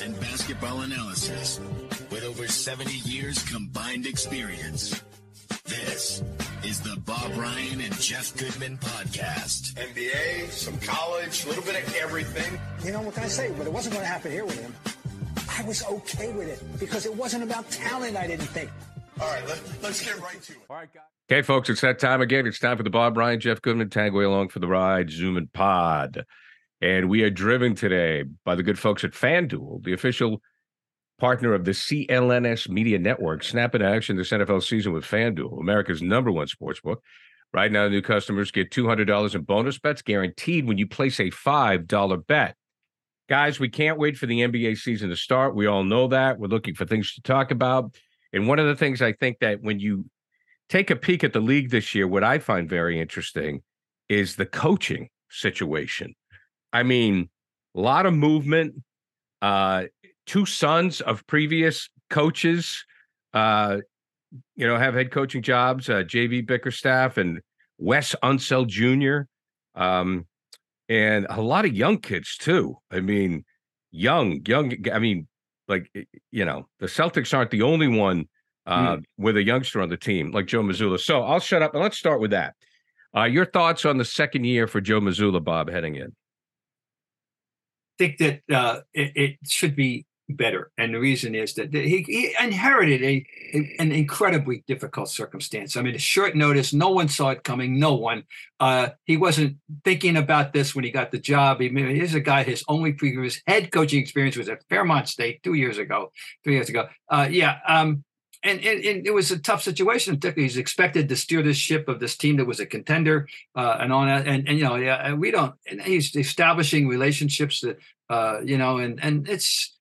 sports and basketball analysis with over 70 years combined experience. This is the Bob Ryan and Jeff Goodman podcast. NBA, some college, a little bit of everything. You know, what can I say? But it wasn't going to happen here with him. I was okay with it because it wasn't about talent, I didn't think. All right, let, let's get right to it. All right, guys. Okay, folks, it's that time again. It's time for the Bob Ryan, Jeff Goodman, Tanguay along for the ride, Zoom and Pod. And we are driven today by the good folks at FanDuel, the official partner of the CLNS Media Network. Snap into action this NFL season with FanDuel, America's number one sportsbook. Right now, new customers get $200 in bonus bets guaranteed when you place a $5 bet. Guys, we can't wait for the NBA season to start. We all know that. We're looking for things to talk about. And one of the things I think that when you take a peek at the league this year, what I find very interesting is the coaching situation. I mean, a lot of movement. Uh, two sons of previous coaches, uh, you know, have head coaching jobs. Uh, JV Bickerstaff and Wes Unseld Jr. Um, and a lot of young kids too. I mean, young, young. I mean, like you know, the Celtics aren't the only one uh, mm. with a youngster on the team like Joe Mazzulla. So I'll shut up and let's start with that. Uh, your thoughts on the second year for Joe Mazzulla, Bob, heading in? Think that uh, it, it, should be better, and the reason is that he, he inherited a, a, an incredibly difficult circumstance. I mean, a short notice, no one saw it coming. No one. Uh, he wasn't thinking about this when he got the job. He, he's a guy. His only previous head coaching experience was at Fairmont State two years ago, three years ago. Uh, yeah. Um, and, and, and, it was a tough situation. Particularly, He's expected to steer this ship of this team that was a contender uh, and on. And, and, you know, yeah, we don't, and he's establishing relationships that, uh, you know, and, and it's,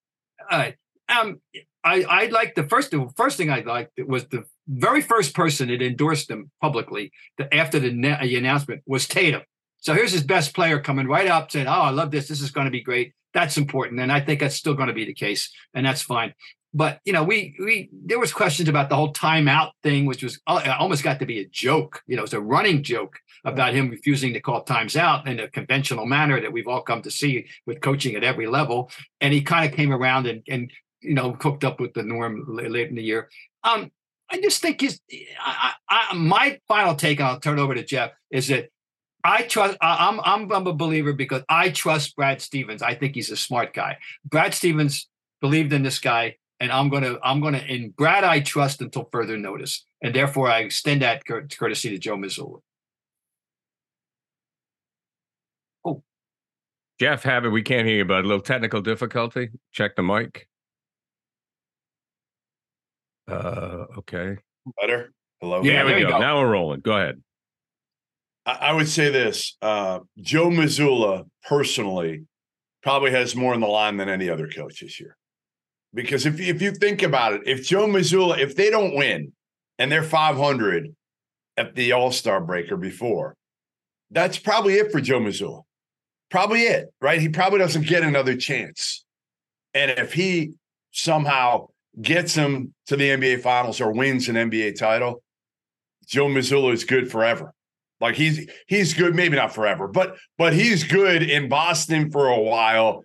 um, I, I like the first, the first thing I liked was the very first person that endorsed him publicly the, after the, the announcement was Tatum. So here's his best player coming right up saying, Oh, I love this. This is going to be great. That's important. And I think that's still going to be the case. And that's fine but you know we we there was questions about the whole timeout thing which was uh, almost got to be a joke you know it's a running joke about him refusing to call times out in a conventional manner that we've all come to see with coaching at every level and he kind of came around and and you know cooked up with the norm late in the year um i just think his I, I, my final take and i'll turn over to jeff is that I trust. I'm, I'm I'm a believer because I trust Brad Stevens. I think he's a smart guy. Brad Stevens believed in this guy and I'm gonna I'm gonna in Brad I trust until further notice, and therefore I extend that courtesy to Joe Mazzulla. Oh, Jeff, have it. We can't hear you, but a little technical difficulty. Check the mic. Uh, okay. Better. Hello. Yeah, there we go. go. Now we're rolling. Go ahead. I, I would say this: uh, Joe Mazzulla personally probably has more in the line than any other coach this year. Because if if you think about it, if Joe Mazzulla, if they don't win and they're 500 at the All Star breaker before, that's probably it for Joe Mazzulla. Probably it, right? He probably doesn't get another chance. And if he somehow gets him to the NBA Finals or wins an NBA title, Joe Mazzulla is good forever. Like he's he's good, maybe not forever, but but he's good in Boston for a while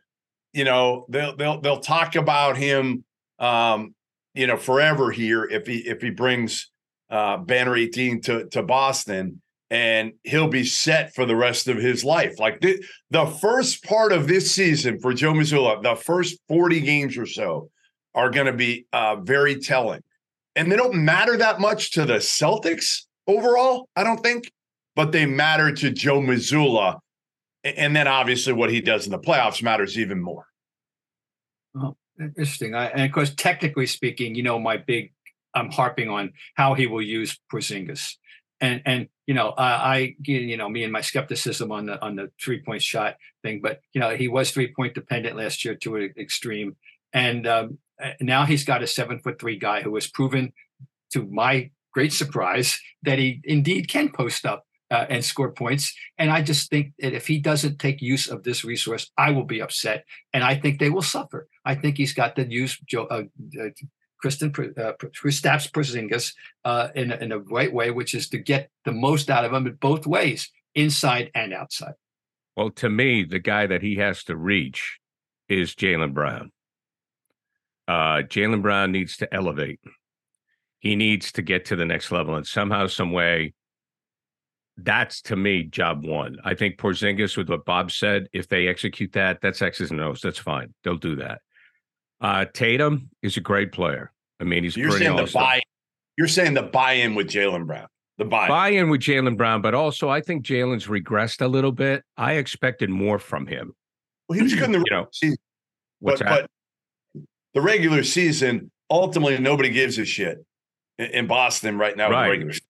you know they'll they'll they'll talk about him um you know forever here if he if he brings uh banner 18 to to Boston and he'll be set for the rest of his life. Like the, the first part of this season for Joe Mazzulla the first 40 games or so are going to be uh very telling. And they don't matter that much to the Celtics overall I don't think but they matter to Joe Mazzulla and then obviously what he does in the playoffs matters even more. Well, interesting. I, and of course, technically speaking, you know, my big, I'm harping on how he will use Porzingis. And, and you know, uh, I, you know, me and my skepticism on the on the three point shot thing, but you know, he was three point dependent last year to an extreme, and um, now he's got a seven foot three guy who has proven, to my great surprise, that he indeed can post up uh, and score points. And I just think that if he doesn't take use of this resource, I will be upset, and I think they will suffer. I think he's got to use Joe. Uh, uh, Kristaps uh, Porzingis uh, in, in a right way, which is to get the most out of him in both ways, inside and outside. Well, to me, the guy that he has to reach is Jaylen Brown. Uh, Jaylen Brown needs to elevate. He needs to get to the next level, and somehow, some way, that's to me job one. I think Porzingis, with what Bob said, if they execute that, that's X's and O's. That's fine. They'll do that. Uh, Tatum is a great player. I mean, he's You're saying the buy. You're saying the buy-in with Jaylen Brown. The buy buy-in with Jaylen Brown, but also I think Jaylen's regressed a little bit. I expected more from him. Well, he was good in the You know, season, What's but, that? but the regular season ultimately nobody gives a shit in, Boston right now. Right.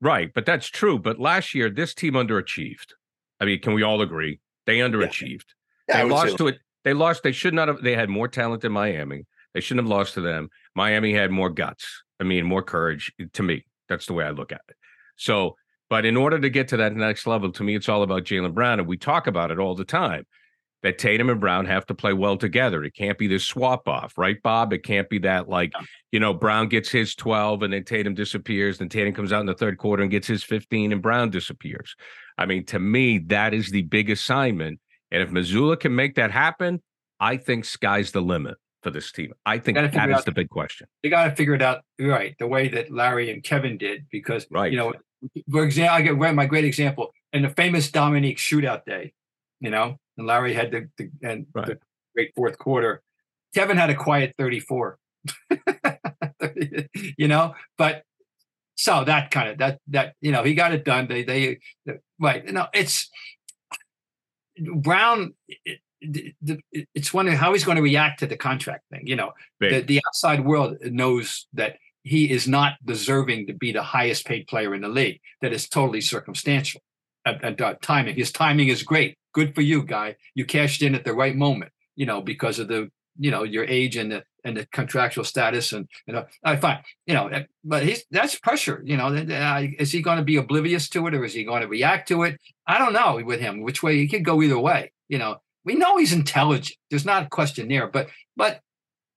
Right, but that's true. But last year, this team underachieved. I mean, can we all agree they underachieved? Yeah, I they lost to it. They lost. They should not have. They had more talent than Miami. They shouldn't have lost to them. Miami had more guts. I mean, more courage. Eh, to me, that's the way I look at it. So, but in order to get to that next level, to me, it's all about Jaylen Brown, and we talk about it all the time. That Tatum and Brown have to play well together. It can't be this swap off, right, Bob? It can't be that like you know Brown gets his twelve and then Tatum disappears, and Tatum comes out in the third quarter and gets his fifteen, and Brown disappears. I mean, to me, that is the big assignment. And if Mazzulla can make that happen, I think sky's the limit for this team. I think that is out- the big question. They got to figure it out right the way that Larry and Kevin did because Right. you know, for example, I get my great example in the famous Dominique shootout day, you know, and Larry had the, the and the great fourth quarter. Kevin had a quiet 34. you know, but so that kind of that that you know he got it done. They they right. You know, it's Brown. It, it, it- it's wondering how he's going to react to the contract thing. You know, Big. the, the outside world knows that he is not deserving to be the highest paid player in the league. That is totally circumstantial. And, and, uh, timing, his timing is great. Good for you, guy. You cashed in at the right moment. You know, because of the you know your age and the and the contractual status and you know. I fine. You know, eh, but he's that's pressure. You know, uh, is he going to be oblivious to it or is he going to react to it? I don't know with him. Which way he could go either way. You know, we know he's intelligent. There's not a question there. But but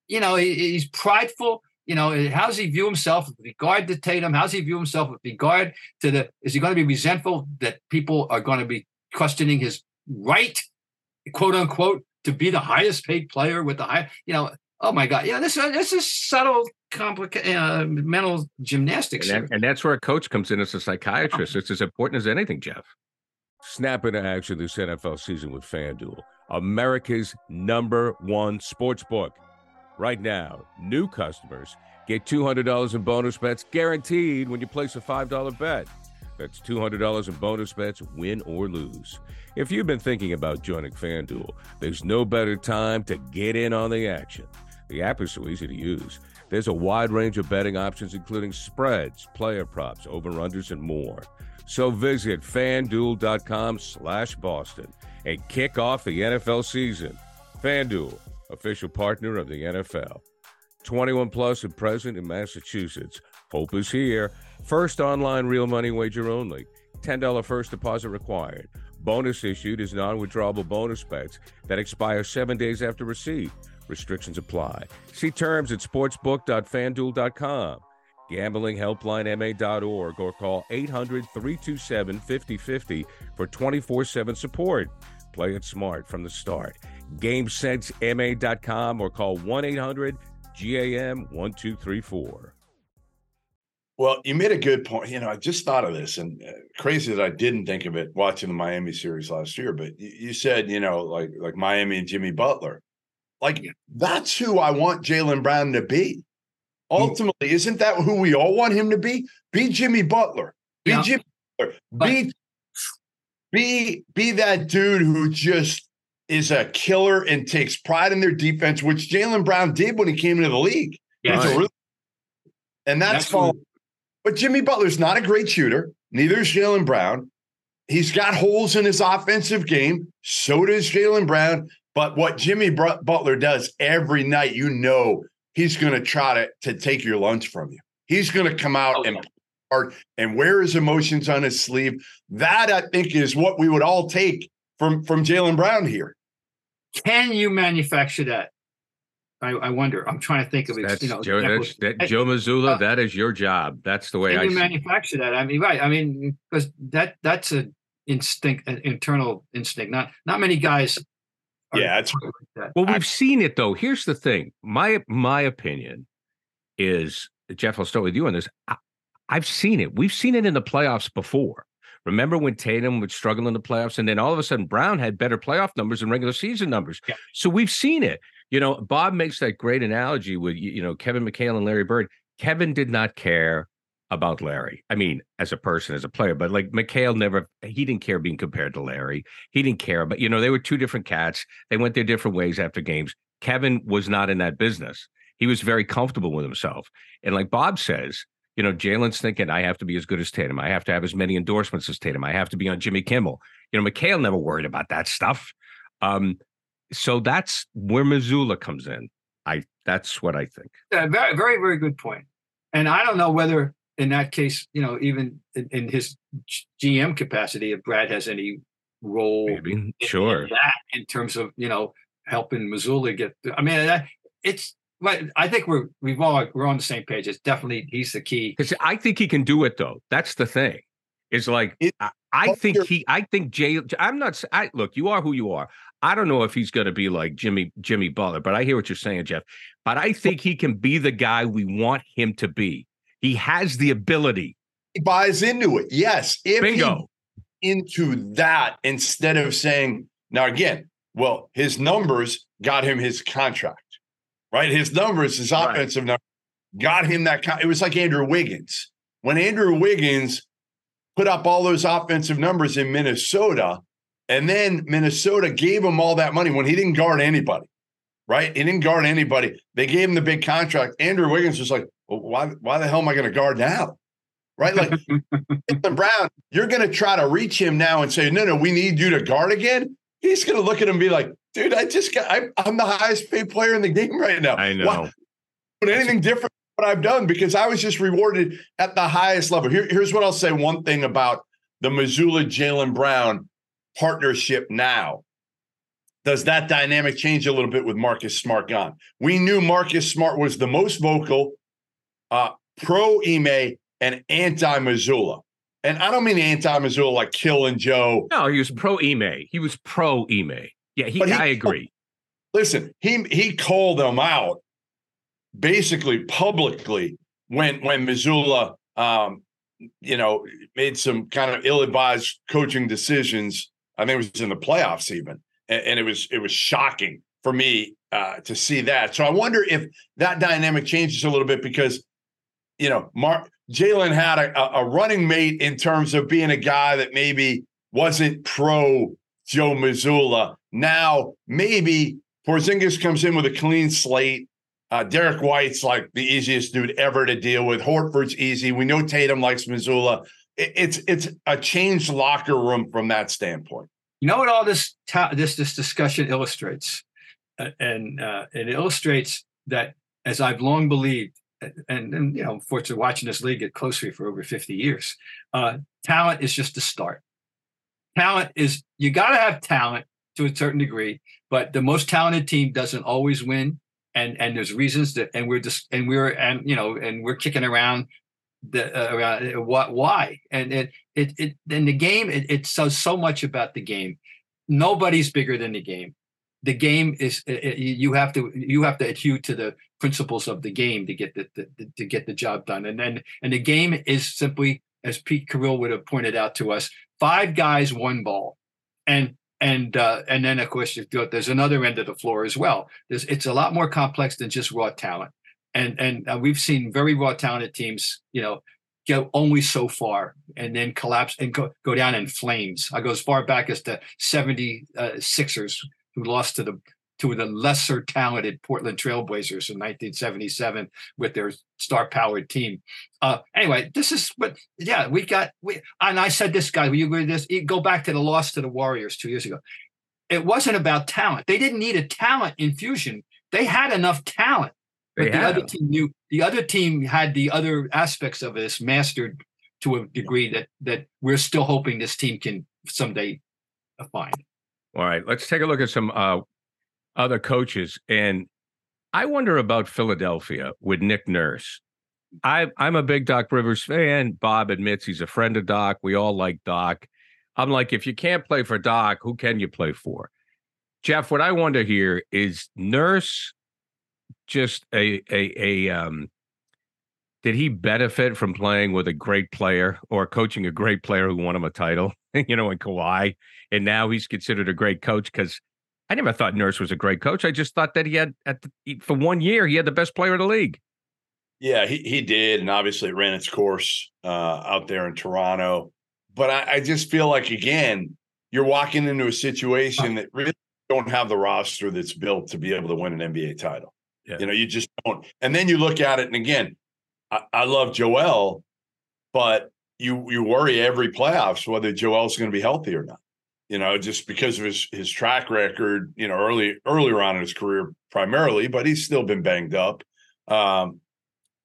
you know, he, he's prideful. You know, how does he view himself with regard to Tatum? How does he view himself with regard to the? Is he going to be resentful that people are going to be questioning his right, quote unquote, to be the highest paid player with the high? You know, oh my God, yeah, this this is subtle, complicated uh, mental gymnastics. And, that, and that's where a coach comes in as a psychiatrist. It's as important as anything, Jeff. Snap into action this NFL season with FanDuel, America's number one sports book. Right now, new customers get $200 in bonus bets guaranteed when you place a $5 bet. That's $200 in bonus bets, win or lose. If you've been thinking about joining FanDuel, there's no better time to get in on the action. The app is so easy to use. There's a wide range of betting options, including spreads, player props, over-unders, and more. So visit fanduel.com slash Boston and kick off the NFL season. FanDuel, official partner of the NFL. 21 plus and present in Massachusetts. Hope is here. First online real money wager only. $10 first deposit required. Bonus issued is non withdrawable bonus bets that expire seven days after receipt. Restrictions apply. See terms at sportsbook.fanduel.com. GamblingHelplineMA.org or call 800 327 5050 for 24 7 support. Play it smart from the start. GameSenseMA.com or call 1 800 GAM 1234. Well, you made a good point. You know, I just thought of this, and uh, crazy that I didn't think of it watching the Miami series last year. But you, you said, you know, like like Miami and Jimmy Butler, like that's who I want Jaylen Brown to be. Ultimately, isn't that who we all want him to be? Be Jimmy Butler. Be Yeah. Jimmy Butler. But- Be be be that dude who just is a killer and takes pride in their defense, which Jaylen Brown did when he came into the league. He's a really- and that's That's. But Jimmy Butler's not a great shooter. Neither is Jaylen Brown. He's got holes in his offensive game. So does Jaylen Brown. But what Jimmy Butler does every night, you know, he's going to try to, to take your lunch from you. He's going to come out Oh, and yeah. and wear his emotions on his sleeve. That I think is what we would all take from from Jaylen Brown here. Can you manufacture that? I, I wonder. I'm trying to think of That's you know Joe, that's, that, Joe Mazzulla. uh, that is your job. That's the way Can I you see it. manufacture that? I mean, right? I mean, because that that's a instinct, an internal instinct. Not not many guys are Yeah, it's like that. Well, we've seen it though. Here's the thing. My my opinion is Jeff. I'll start with you on this. I, I've seen it. We've seen it in the playoffs before. Remember when Tatum would struggle in the playoffs, and then all of a sudden Brown had better playoff numbers and regular season numbers. Yeah. So we've seen it. You know, Bob makes that great analogy with you you know Kevin McHale and Larry Bird. Kevin did not care about Larry. I mean, as a person, as a player, but like McHale never, he didn't care being compared to Larry. He didn't care, but you know, they were two different cats. They went their different ways after games. Kevin was not in that business. He was very comfortable with himself. And like Bob says, you know, Jaylen's thinking, I have to be as good as Tatum. I have to have as many endorsements as Tatum. I have to be on Jimmy Kimmel. You know, McHale never worried about that stuff. Um, so that's where Mazzulla comes in. I that's what I think. Yeah, very, very, very good point. And I don't know whether, in that case, you know, even in, in his GM capacity, if Brad has any role Maybe. in- Sure. in that in terms of you know helping Mazzulla get. I mean, that, it's. But I think we're we've all we're on the same page. It's definitely he's the key. Because I think he can do it though. That's the thing. Is like It- I, I Oh, think he. I think Jay. I'm not. I look. You are who you are. I don't know if he's going to be like Jimmy Jimmy Butler, but I hear what you're saying, Jeff. But I think he can be the guy we want him to be. He has the ability. he buys into it. Yes. If he Bingo. into that instead of saying, now again, well, his numbers got him his contract, right? His numbers, his Right. offensive number got him that. Con- it was like Andrew Wiggins. When Andrew Wiggins put up all those offensive numbers in Minnesota, and then Minnesota gave him all that money when he didn't guard anybody, right? He didn't guard anybody. They gave him the big contract. Andrew Wiggins was like, well, why, why the hell am I going to guard now? Right? Like, Brown, you're going to try to reach him now and say, no, no, we need you to guard again. He's going to look at him and be like, dude, I just got, I, I'm the highest paid player in the game right now. I know. Why would anything different than what I've done? Because I was just rewarded at the highest level. Here, here's what I'll say one thing about the Mazzulla Jaylen Brown partnership now. Does that dynamic change a little bit with Marcus Smart gone? We knew Marcus Smart was the most vocal, uh, pro Ime and anti Mazzulla. And I don't mean anti Mazzulla like killing Joe. No, he was pro Ime. He was pro Ime. Yeah, he, he- I agree. Listen, he he called them out basically publicly when when Mazzulla um you know made some kind of ill-advised coaching decisions. I think it was in the playoffs even. And, and it was it was shocking for me uh to see that. So I wonder if that dynamic changes a little bit because you know, Mark Jaylen had a, a- running mate in terms of being a guy that maybe wasn't pro Joe Mazzulla. Now maybe Porzingis comes in with a clean slate. Uh, Derrick White's like the easiest dude ever to deal with. Horford's easy. We know Tatum likes Mazzulla. It- it's it's a changed locker room from that standpoint. You know what all this ta- this this discussion illustrates, Uh, and uh, it illustrates that as I've long believed, and and you know, unfortunately, watching this league get closely for over fifty years, uh, talent is just the start. Talent is you got to have talent to a certain degree, but the most talented team doesn't always win, and and there's reasons that, and we're just and we're and you know, and we're kicking around the uh, around uh, what why, and it it it in the game it, it says so much about the game. Nobody's bigger than the game. The game is uh, you have to you have to adhere to the principles of the game to get the, the, to get the job done. And then and the game is simply, as Pete Carril would have pointed out to us, five guys, one ball, and and uh, and then of course there's another end of the floor as well. There's it's a lot more complex than just raw talent. And and uh, we've seen very raw talented teams, you know, go only so far and then collapse and go, go down in flames. I go as far back as the 70 uh, who lost to the to the lesser talented Portland Trailblazers in 1977 with their star powered team. Uh, anyway, this is what yeah, we got we and I said this guy, will you agree with this? You Go back to the loss to the Warriors two years ago. It wasn't about talent. They didn't need a talent infusion. They had enough talent. But They the other team knew the other team had the other aspects of this mastered to a degree that that we're still hoping this team can someday uh, find. All right, let's take a look at some uh, other coaches, and I wonder about Philadelphia with Nick Nurse. I, I'm a big Doc Rivers fan. Bob admits he's a friend of Doc. We all like Doc. I'm like, if you can't play for Doc, who can you play for? Jeff, what I wonder here is Nurse just a a a um did he benefit from playing with a great player or coaching a great player who won him a title, you know, in Kawhi? And now he's considered a great coach because I never thought Nurse was a great coach. I just thought that he had at the, for one year he had the best player in the league. Yeah, he he did, and obviously it ran its course uh, out there in Toronto. But I, I just feel like again, you're walking into a situation that really don't have the roster that's built to be able to win an NBA title. Yeah. You know, you just don't. And then you look at it, and again, I, I love Joel, but you you worry every playoffs whether Joel's going to be healthy or not. You know, just because of his his track record. You know, early earlier on in his career, primarily, but he's still been banged up. Um,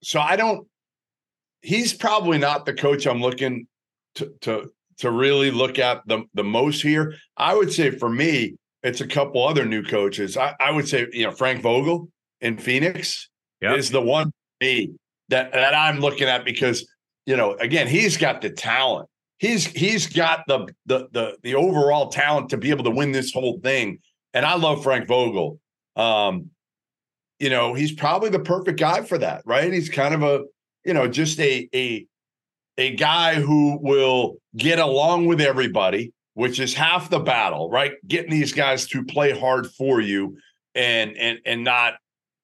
so I don't. He's probably not the coach I'm looking to to to really look at the the most here. I would say for me, it's a couple other new coaches. I, I would say you know Frank Vogel in Phoenix Yep. is the one me that that I'm looking at because you know again he's got the talent. He's he's got the the the the overall talent to be able to win this whole thing. And I love Frank Vogel. Um, you know, he's probably the perfect guy for that, right? He's kind of a, you know, just a a a guy who will get along with everybody, which is half the battle, right? Getting these guys to play hard for you and and and not,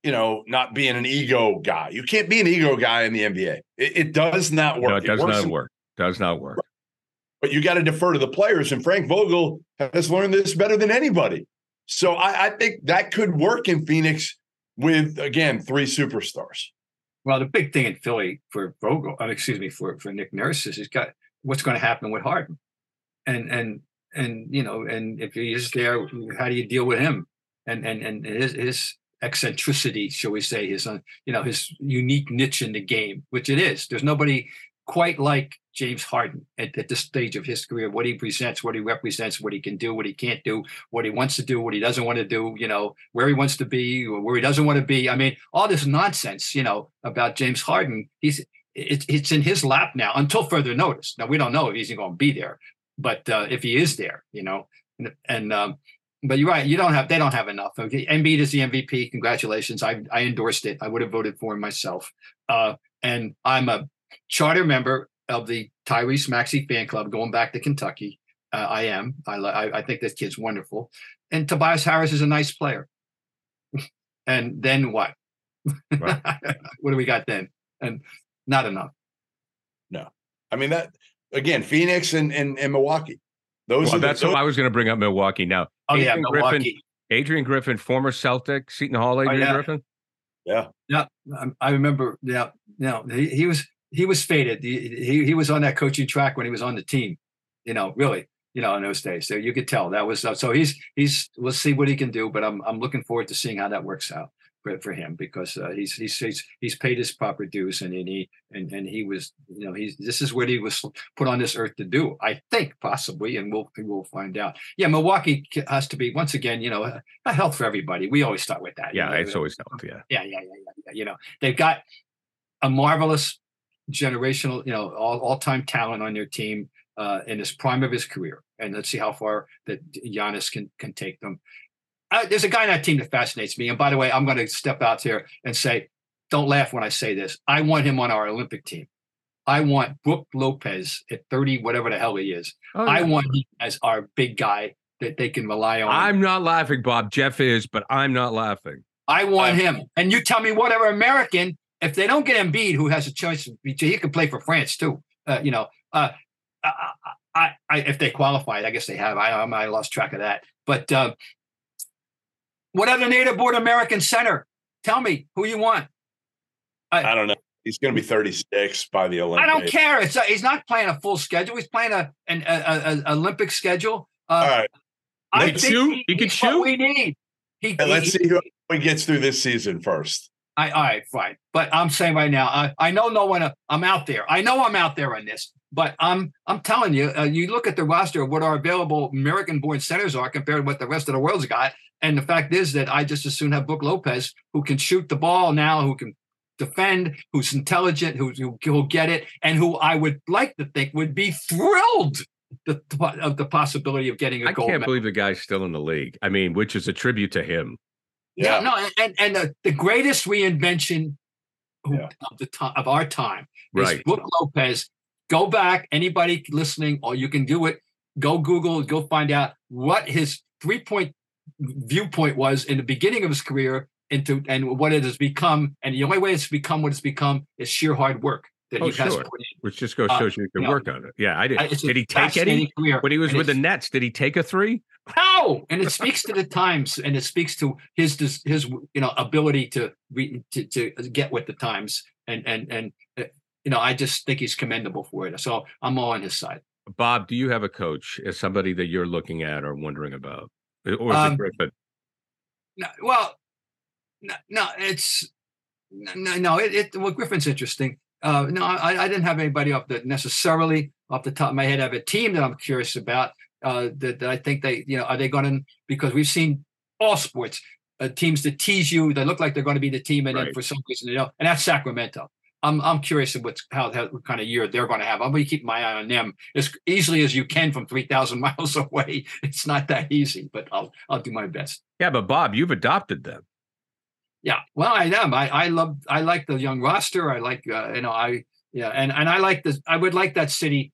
you know, not being an ego guy. You can't be an ego guy in the NBA. It, it does not work. No, it does works not in- work. Does not work. But you got to defer to the players. And Frank Vogel has learned this better than anybody. So I, I think that could work in Phoenix with again three superstars. Well, the big thing in Philly for Vogel, uh, excuse me, for for Nick Nurse is he's got what's going to happen with Harden, and and and you know, and if he's there, how do you deal with him? And and and his his eccentricity, shall we say, his uh, you know his unique niche in the game, which it is. There's nobody quite like James Harden at, at this stage of his career. What he presents, what he represents, what he can do, what he can't do, what he wants to do, what he doesn't want to do. You know, where he wants to be, or where he doesn't want to be. I mean, all this nonsense, you know, about James Harden. He's it's it's in his lap now until further notice. Now we don't know if he's going to be there, but uh, if he is there, you know, and, and um, but you're right. You don't have. They don't have enough. Okay, Embiid is the MVP. Congratulations. I I endorsed it. I would have voted for him myself. Uh, and I'm a charter member of the Tyrese Maxey fan club going back to Kentucky. Uh, I am. I, I I think this kid's wonderful. And Tobias Harris is a nice player. and then what? Right. what do we got then? And not enough. No, I mean that again, Phoenix and and, and Milwaukee. Those Well, are the, that's those, what I was going to bring up Milwaukee now. Oh yeah, Adrian Griffin, Adrian Griffin, former Celtic, Seton Hall. Adrian Oh, yeah. Griffin. Yeah, I- I remember. Yeah, no, he, he was he was faded. He, he was on that coaching track when he was on the team. You know, really. You know, in those days, so you could tell that was uh, so. He's he's. We'll see what he can do, but I'm I'm looking forward to seeing how that works out for, for him because uh, he's, he's he's he's paid his proper dues and, and he and and he was you know he's this is what he was put on this earth to do. I think possibly, and we'll we'll find out. Yeah, Milwaukee has to be once again. You know, a, a health for everybody. We always start with that. you Yeah, know, it's always helped. Yeah. yeah, yeah, yeah, yeah, yeah. You know, they've got a marvelous generational, you know, all all time talent on their team uh, in his prime of his career, and let's see how far that Giannis can can take them. Uh, there's a guy on that team that fascinates me, and by the way, I'm going to step out here and say, don't laugh when I say this. I want him on our Olympic team. I want Brook Lopez at 30, whatever the hell he is. Oh, I want him as our big guy that they can rely on. I'm not laughing, Bob. Jeff is, but I'm not laughing. I want him. And you tell me whatever American, if they don't get Embiid, who has a choice, he could play for France too. Uh, you know, uh, I, I, I, if they qualified, I guess they have. I, I lost track of that. But uh, what other native born American center? Tell me who you want. I don't know. He's going to be 36 by the Olympics. I don't care. It's a, he's not playing a full schedule. He's playing a an a, a, a Olympic schedule. Uh, All right, I Let's think shoot. he, He can he's what shoot. we need. He, and let's he- see who he gets through this season first. I all right, fine. But I'm saying right now, I, I know no one. I'm out there. I know I'm out there on this. But I'm I'm telling you, uh, you look at the roster of what our available American-born centers are compared to what the rest of the world's got, and the fact is that I just as soon have Brook Lopez, who can shoot the ball now, who can defend, who's intelligent, who who will get it, and who I would like to think would be thrilled the of the possibility of getting a I gold I can't medal. believe the guy's still in the league. I mean, which is a tribute to him. Yeah, Yeah. no, and and the, the greatest reinvention Yeah. of the time of our time Right. is Brook Lopez. Go back, anybody listening, or you can do it. Go Google, go find out what his three point viewpoint was in the beginning of his career into and what it has become. And the only way it's become what it's become is sheer hard work that Oh, he has sure. Which just goes Uh, shows you can you know, work on it. Yeah, I did. I- Did he take any career, when he was and with the Nets? Did he take a three? No, and it speaks to the times, and it speaks to his his you know ability to re, to to get with the times, and and and uh, you know I just think he's commendable for it. So I'm all on his side. Bob, do you have a coach as somebody that you're looking at or wondering about, or is Um, it Griffin? No, well, no, no it's no, no. It, it well, Griffin's interesting. Uh, no, I, I didn't have anybody up that necessarily off the top of my head. I have a team that I'm curious about. Uh, that, that I think they, you know, are they going to? Because we've seen all sports uh, teams that tease you. They look like they're going to be the team, and then for some reason they don't. And that's Sacramento. I'm I'm curious of what's how, how what kind of year they're going to have. I'm going to keep my eye on them as easily as you can from three thousand miles away. It's not that easy, but I'll I'll do my best. Yeah, but Bob, you've adopted them. Yeah, well, I am. I I love. I like the young roster. I like. Uh, you know, I yeah, and and I like this. I would like that city.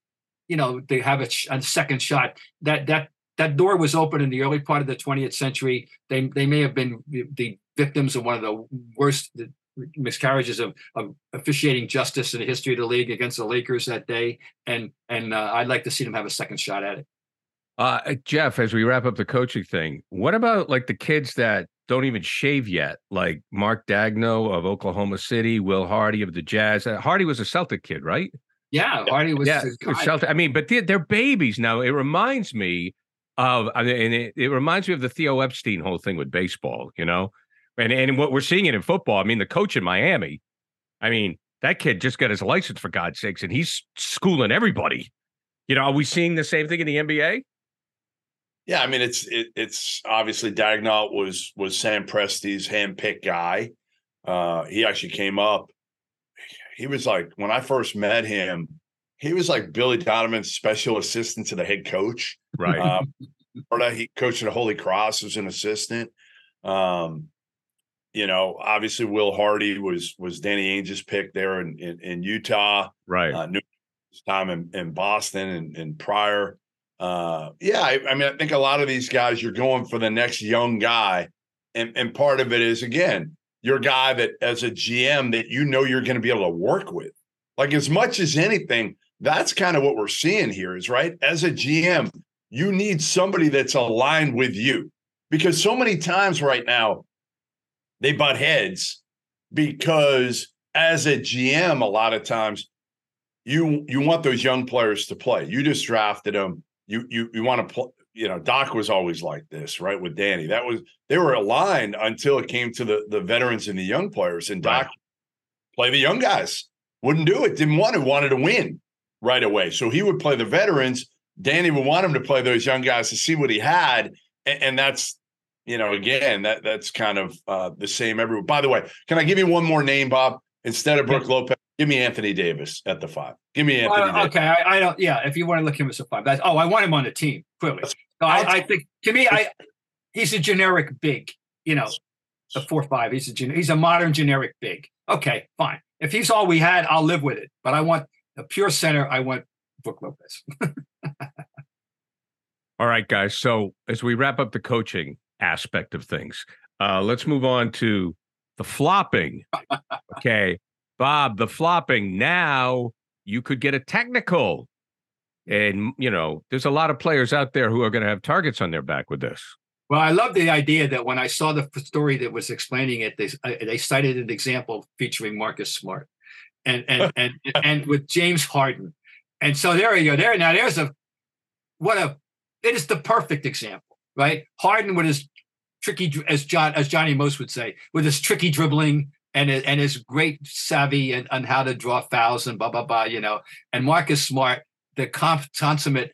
You know, to have a, sh- a second shot. That that that door was open in the early part of the 20th century. They they may have been the- the victims of one of the worst miscarriages of, of officiating justice in the history of the league against the Lakers that day. And and uh, I'd like to see them have a second shot at it. Uh, Jeff, as we wrap up the coaching thing, what about like the kids that don't even shave yet, like Mark Daigneault of Oklahoma City, Will Hardy of the Jazz? Uh, Hardy was a Celtic kid, right? Yeah, Hardy was. yeah, the it was guy. Celtic. I mean, but they're, they're babies now. It reminds me of, I mean, and it, it reminds me of the Theo Epstein whole thing with baseball, you know, and and what we're seeing it in football. I mean, the coach in Miami, I mean, that kid just got his license for God's sakes, and he's schooling everybody. You know, are we seeing the same thing in the NBA? Yeah, I mean it's it, it's obviously Daigneault was was Sam Presti's handpicked guy. Uh, he actually came up. He was like when I first met him, he was like Billy Donovan's special assistant to the head coach. Right. Um, he coached at Holy Cross as an assistant. Um, you know, obviously Will Hardy was was Danny Ainge's pick there in in, in Utah right. uh, time in, in Boston and, and prior. Uh, yeah, I, I mean, I think a lot of these guys, you're going for the next young guy, and and part of it is again, your guy that as a GM that you know you're going to be able to work with. Like as much as anything, that's kind of what we're seeing here. Is right as a GM, you need somebody that's aligned with you because so many times right now they butt heads because as a GM, a lot of times you you want those young players to play. You just drafted them. You you you want to play. You know, Doc was always like this, right? With Danny, that was they were aligned until it came to the the veterans and the young players. And Doc Right. play the young guys. Wouldn't do it. Didn't want to. Wanted to win right away. So he would play the veterans. Danny would want him to play those young guys to see what he had, and, and that's you know again that that's kind of uh, the same everywhere. By the way, can I give you one more name, Bob? Instead of Brook Lopez, give me Anthony Davis at the five. Give me Anthony. Well, Davis. okay, I, I don't. Yeah, if you want to look him as a five, that's, oh, I want him on the team. Clearly, That's- no, I'll I, I think to me, I he's a generic big. You know, a four five. He's a he's a modern generic big. Okay, fine. If he's all we had, I'll live with it. But I want a pure center. I want Brook Lopez. All right, guys. So as we wrap up the coaching aspect of things, uh, let's move on to the flopping. Okay, Bob, the flopping. Now you could get a technical, and you know, there's a lot of players out there who are going to have targets on their back with this. Well, I love the idea that when I saw the story that was explaining it, they they cited an example featuring Marcus Smart, and and and and with James Harden, and so there you go. There now, there's a what a it is the perfect example, right? Harden with his tricky, as John as Johnny Most would say, with his tricky dribbling and and his great savvy and on how to draw fouls and blah blah blah, you know, and Marcus Smart, the comp- consummate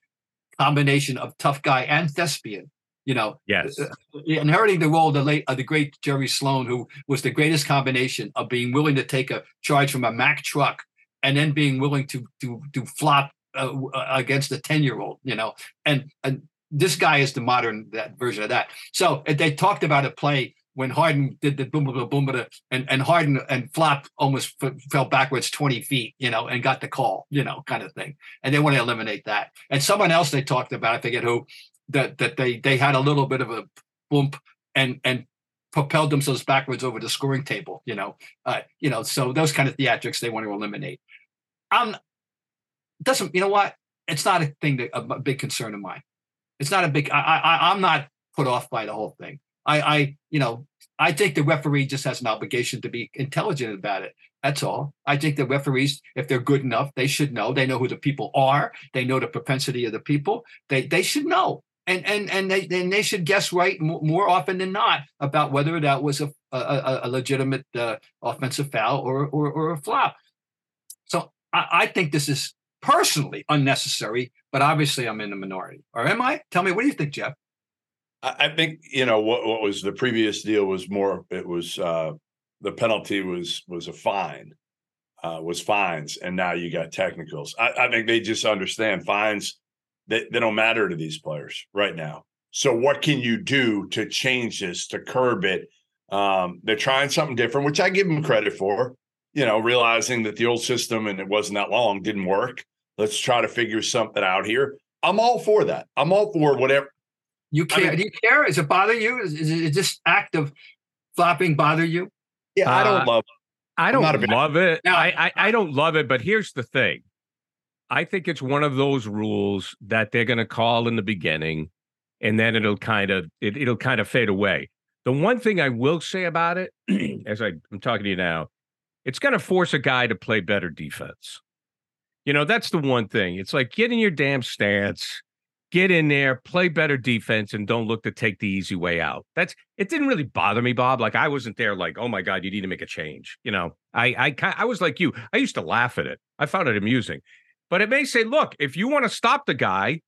combination of tough guy and thespian. You know, Yes. uh, inheriting the role of the late of the great Jerry Sloan, who was the greatest combination of being willing to take a charge from a Mack truck and then being willing to to to flop uh, against a 10 year old, you know, and, and this guy is the modern that version of that. So they talked about a play when Harden did the boom, boom, boom, boom, and, and Harden and Flop almost f- fell backwards 20 feet, you know, and got the call, you know, kind of thing. And they want to eliminate that. And someone else they talked about, I forget who, that that they they had a little bit of a bump and and propelled themselves backwards over the scoring table, you know. Uh, you know, so those kind of theatrics they want to eliminate. Um doesn't you know what? It's not a thing that a big concern of mine. It's not a big I I I'm not put off by the whole thing. I, I, you know, I think the referee just has an obligation to be intelligent about it. That's all. I think the referees, if they're good enough, they should know. They know who the people are. They know the propensity of the people. They they should know, and and and they then they should guess right more often than not about whether that was a a, a legitimate uh, offensive foul or, or or a flop. So I, I think this is personally unnecessary, but obviously I'm in the minority. Or am I? Tell me, what do you think, Jeff? I think you know what what was the previous deal was more. It was uh, the penalty was was a fine, uh, was fines, and now you got technicals. I, I think they just understand fines. They they don't matter to these players right now. So what can you do to change this to curb it? Um, they're trying something different, which I give them credit for. You know, realizing that the old system and it wasn't that long didn't work. Let's try to figure something out here. I'm all for that. I'm all for whatever you care? I mean, do you care? Does it bother you? Is, is, is, this act of flopping bother you? Yeah, uh, I don't love. I don't love it. No, I, I I don't love it. But here's the thing. I think it's one of those rules that they're going to call in the beginning, and then it'll kind of it, it'll kind of fade away. The one thing I will say about it, as I, I'm talking to you now, it's going to force a guy to play better defense. You know, that's the one thing. It's like get in your damn stance get in there, play better defense, and don't look to take the easy way out. That's it. Didn't really bother me, Bob. Like I wasn't there. Like, oh my god, you need to make a change. You know, I I I was like you. I used to laugh at it. I found it amusing, but it may say, look, if you want to stop the guy,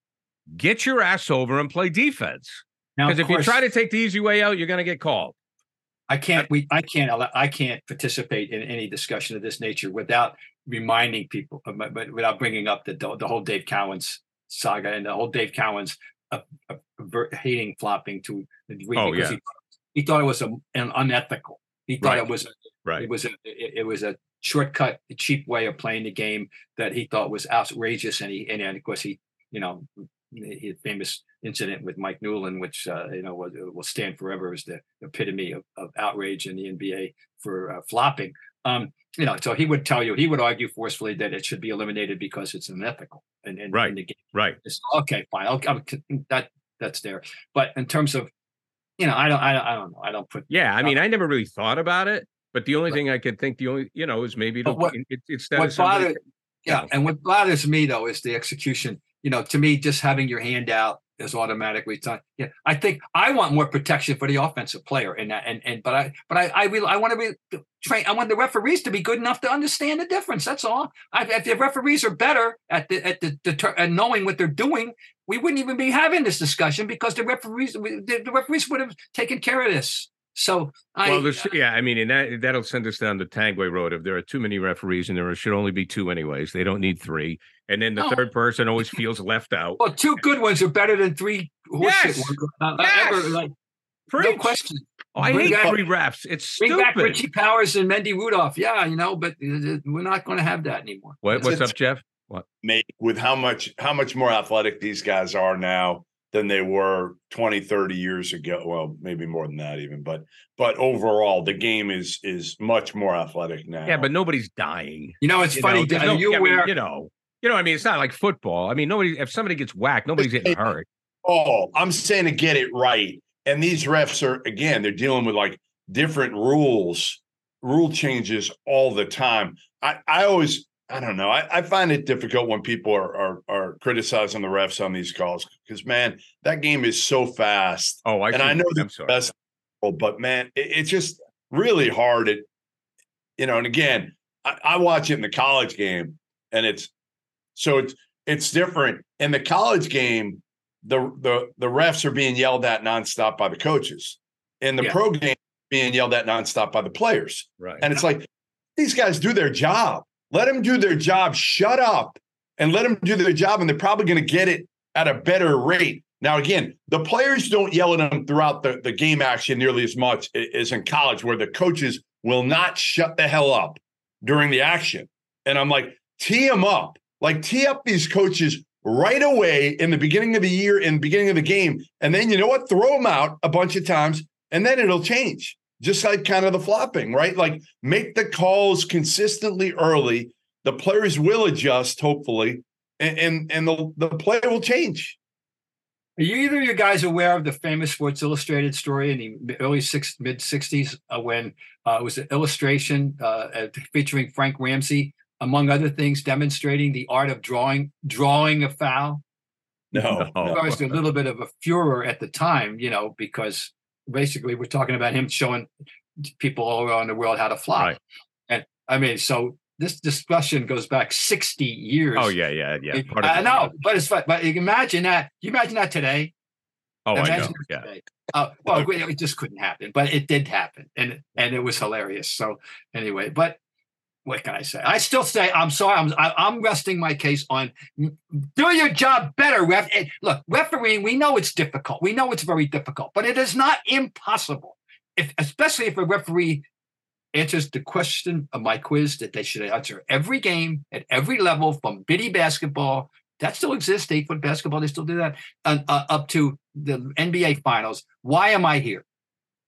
get your ass over and play defense. Because if course, you try to take the easy way out, you're going to get called. I can't. We. I can't. I can't participate in any discussion of this nature without reminding people, uh, but without bringing up the the whole Dave Cowens saga and the whole Dave Cowens uh, uh, hating flopping to the degree oh, because yeah. he, he thought it was a, an unethical. He thought right. it was a, right. It was a it, it was a shortcut, cheap way of playing the game that he thought was outrageous, and he and, and of course he you know his famous incident with Mike Newlin, which uh, you know will, will, stand forever as the epitome of, of outrage in the NBA for uh, flopping. Um, you know, so he would tell you, he would argue forcefully that it should be eliminated because it's unethical. And, and right, and the game. right. It's, okay, fine. I'll, I'll, that that's there. But in terms of, you know, I don't, I don't, I don't know. I don't put. Yeah, I mean, I never really thought about it, but the only thing I could think, the only, you know, is maybe what, it, it's that. What bothers, yeah, and what bothers me though is the execution. You know, to me, just having your hand out is automatically done. Yeah, I think I want more protection for the offensive player, and and and but I but I I really I want to be train. I want the referees to be good enough to understand the difference. That's all. I, if the referees are better at the at the, the at knowing what they're doing, we wouldn't even be having this discussion because the referees the, the referees would have taken care of this. So I, well, there's, yeah, I mean, and that that'll send us down the Tanguay road. If there are too many referees, and there should only be two anyways, they don't need three. And then the no. third person always feels left out. Well, two good ones are better than three yes. ones. Uh, yes. Ever, like, no question. Oh, I bring hate back, three refs. It's bring stupid. back Richie Powers and Mendy Rudolph. Yeah, you know, but uh, we're not going to have that anymore. What, what's up, Jeff? What? Mate, with how much how much more athletic these guys are now than they were 20 30 years ago well maybe more than that even but but overall the game is is much more athletic now. yeah but nobody's dying you know it's you funny know, no, you, I mean, you know you know i mean it's not like football i mean nobody if somebody gets whacked nobody's getting hurt. Oh i'm saying to get it right and these refs are again they're dealing with like different rules rule changes all the time. I i always I don't know. I, I, find it difficult when people are, are, are criticizing the refs on these calls because man, that game is so fast. Oh, I and I know the best, but man, it, it's just really hard. It you know, and again, I, I watch it in the college game, and it's so it's it's different in the college game. The the the refs are being yelled at nonstop by the coaches. In the yeah. pro game, being yelled at nonstop by the players. Right, and it's like these guys do their job let them do their job. Shut up and let them do their job, and they're probably going to get it at a better rate. Now, again, the players don't yell at them throughout the, the game action nearly as much as in college, where the coaches will not shut the hell up during the action. And I'm like, tee them up, like tee up these coaches right away in the beginning of the year, in the beginning of the game. And then you know what? Throw them out a bunch of times, and then it'll change. Just like kind of the flopping, right? Like make the calls consistently early. The players will adjust, hopefully, and and, and the, the play will change. Are you either of you guys aware of the famous Sports Illustrated story in the early six mid '60s uh, when uh, it was an illustration uh, featuring Frank Ramsey, among other things, demonstrating the art of drawing drawing a foul? No, no. was a little bit of a furor at the time, you know, because basically we're talking about him showing people all around the world how to fly. Right. And I mean, so this discussion goes back 60 years. Oh yeah, yeah, yeah. I know, but it's fun. But imagine that. You imagine that today. Oh, imagine I know. Yeah. Today. Uh, well, it just couldn't happen, but it did happen, and and it was hilarious. So anyway, but what can I say? I still say I'm sorry. I'm I'm resting my case on do your job better, ref. look, refereeing. We know it's difficult. We know it's very difficult, but it is not impossible. If especially if a referee answers the question of my quiz that they should answer every game at every level from bitty basketball that still exists eight foot basketball they still do that uh, uh, up to the nba finals why am i here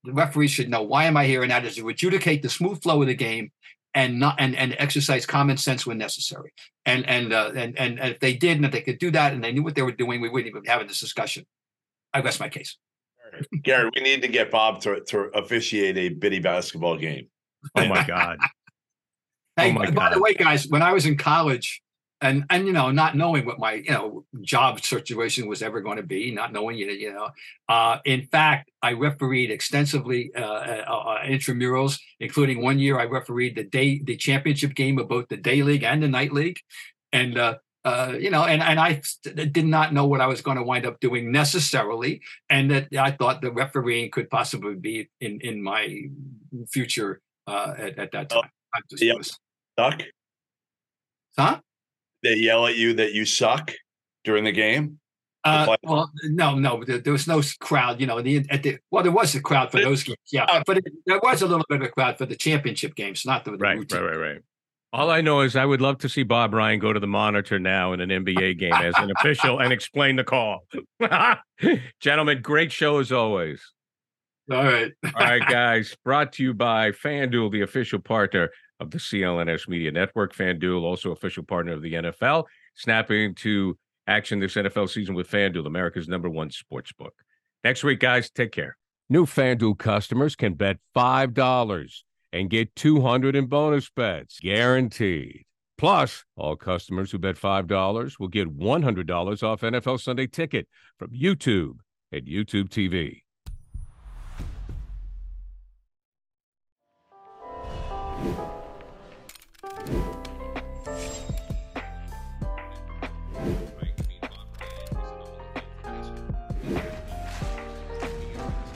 the referee should know why am i here and that is to adjudicate the smooth flow of the game and not and, and exercise common sense when necessary and and, uh, and and and if they did and if they could do that and they knew what they were doing we wouldn't even be having this discussion i rest my case Gary, we need to get Bob to, to officiate a bitty basketball game. Oh my god. hey, oh my by god. the way, guys, when I was in college, and and you know, not knowing what my you know job situation was ever going to be, not knowing you you know, uh, in fact, I refereed extensively uh, uh, uh, intramurals, including one year I refereed the day the championship game of both the day league and the night league, and. Uh, uh, you know, and, and I did not know what I was going to wind up doing necessarily, and that I thought the refereeing could possibly be in in my future uh, at, at that time. I just yep. was, suck. Huh? They yell at you that you suck during the game. Uh, well, no, no, there, there, was no crowd. You know, the, at the well, there was a crowd for those games, yeah, uh, but it, there was a little bit of a crowd for the championship games, not the, the right, routine. right, right, right. All I know is I would love to see Bob Ryan go to the monitor now in an NBA game as an official and explain the call. Gentlemen, great show as always. All right. All right, guys. Brought to you by FanDuel, the official partner of the CLNS Media Network. FanDuel, also official partner of the NFL, snapping to action this NFL season with FanDuel, America's number one sports book. Next week, guys, take care. New FanDuel customers can bet $5 and get 200 in bonus bets, guaranteed. Plus, all customers who bet $5 will get $100 off NFL Sunday ticket from YouTube at YouTube TV.